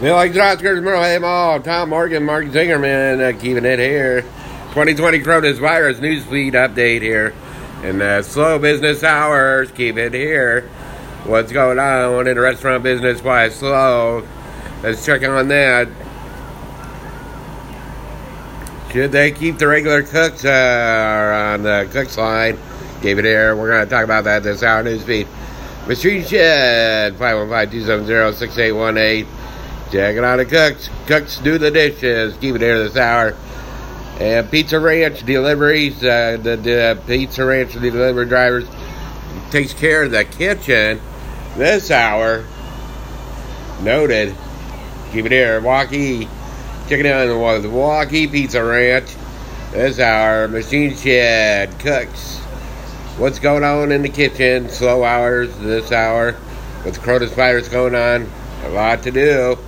Village Rockers, Merle Mall, Tom Morgan, Mark Zingerman, uh, keeping it here. 2020 coronavirus newsfeed update here. And uh, slow business hours, keep it here. What's going on in the restaurant business? Why slow? Let's check on that. Should they keep the regular cooks uh, on the cook's line? Keep it here. We're going to talk about that this hour newsfeed. Machine Shed, 515 270 6818. Checking out the cooks. Cooks do the dishes. Keep it here this hour. And Pizza Ranch deliveries. Uh, the, the Pizza Ranch delivery drivers takes care of the kitchen this hour. Noted. Keep it here. Waukee. Checking out the Waukee Pizza Ranch this hour. Machine Shed. Cooks. What's going on in the kitchen? Slow hours this hour. With the coronavirus going on. A lot to do.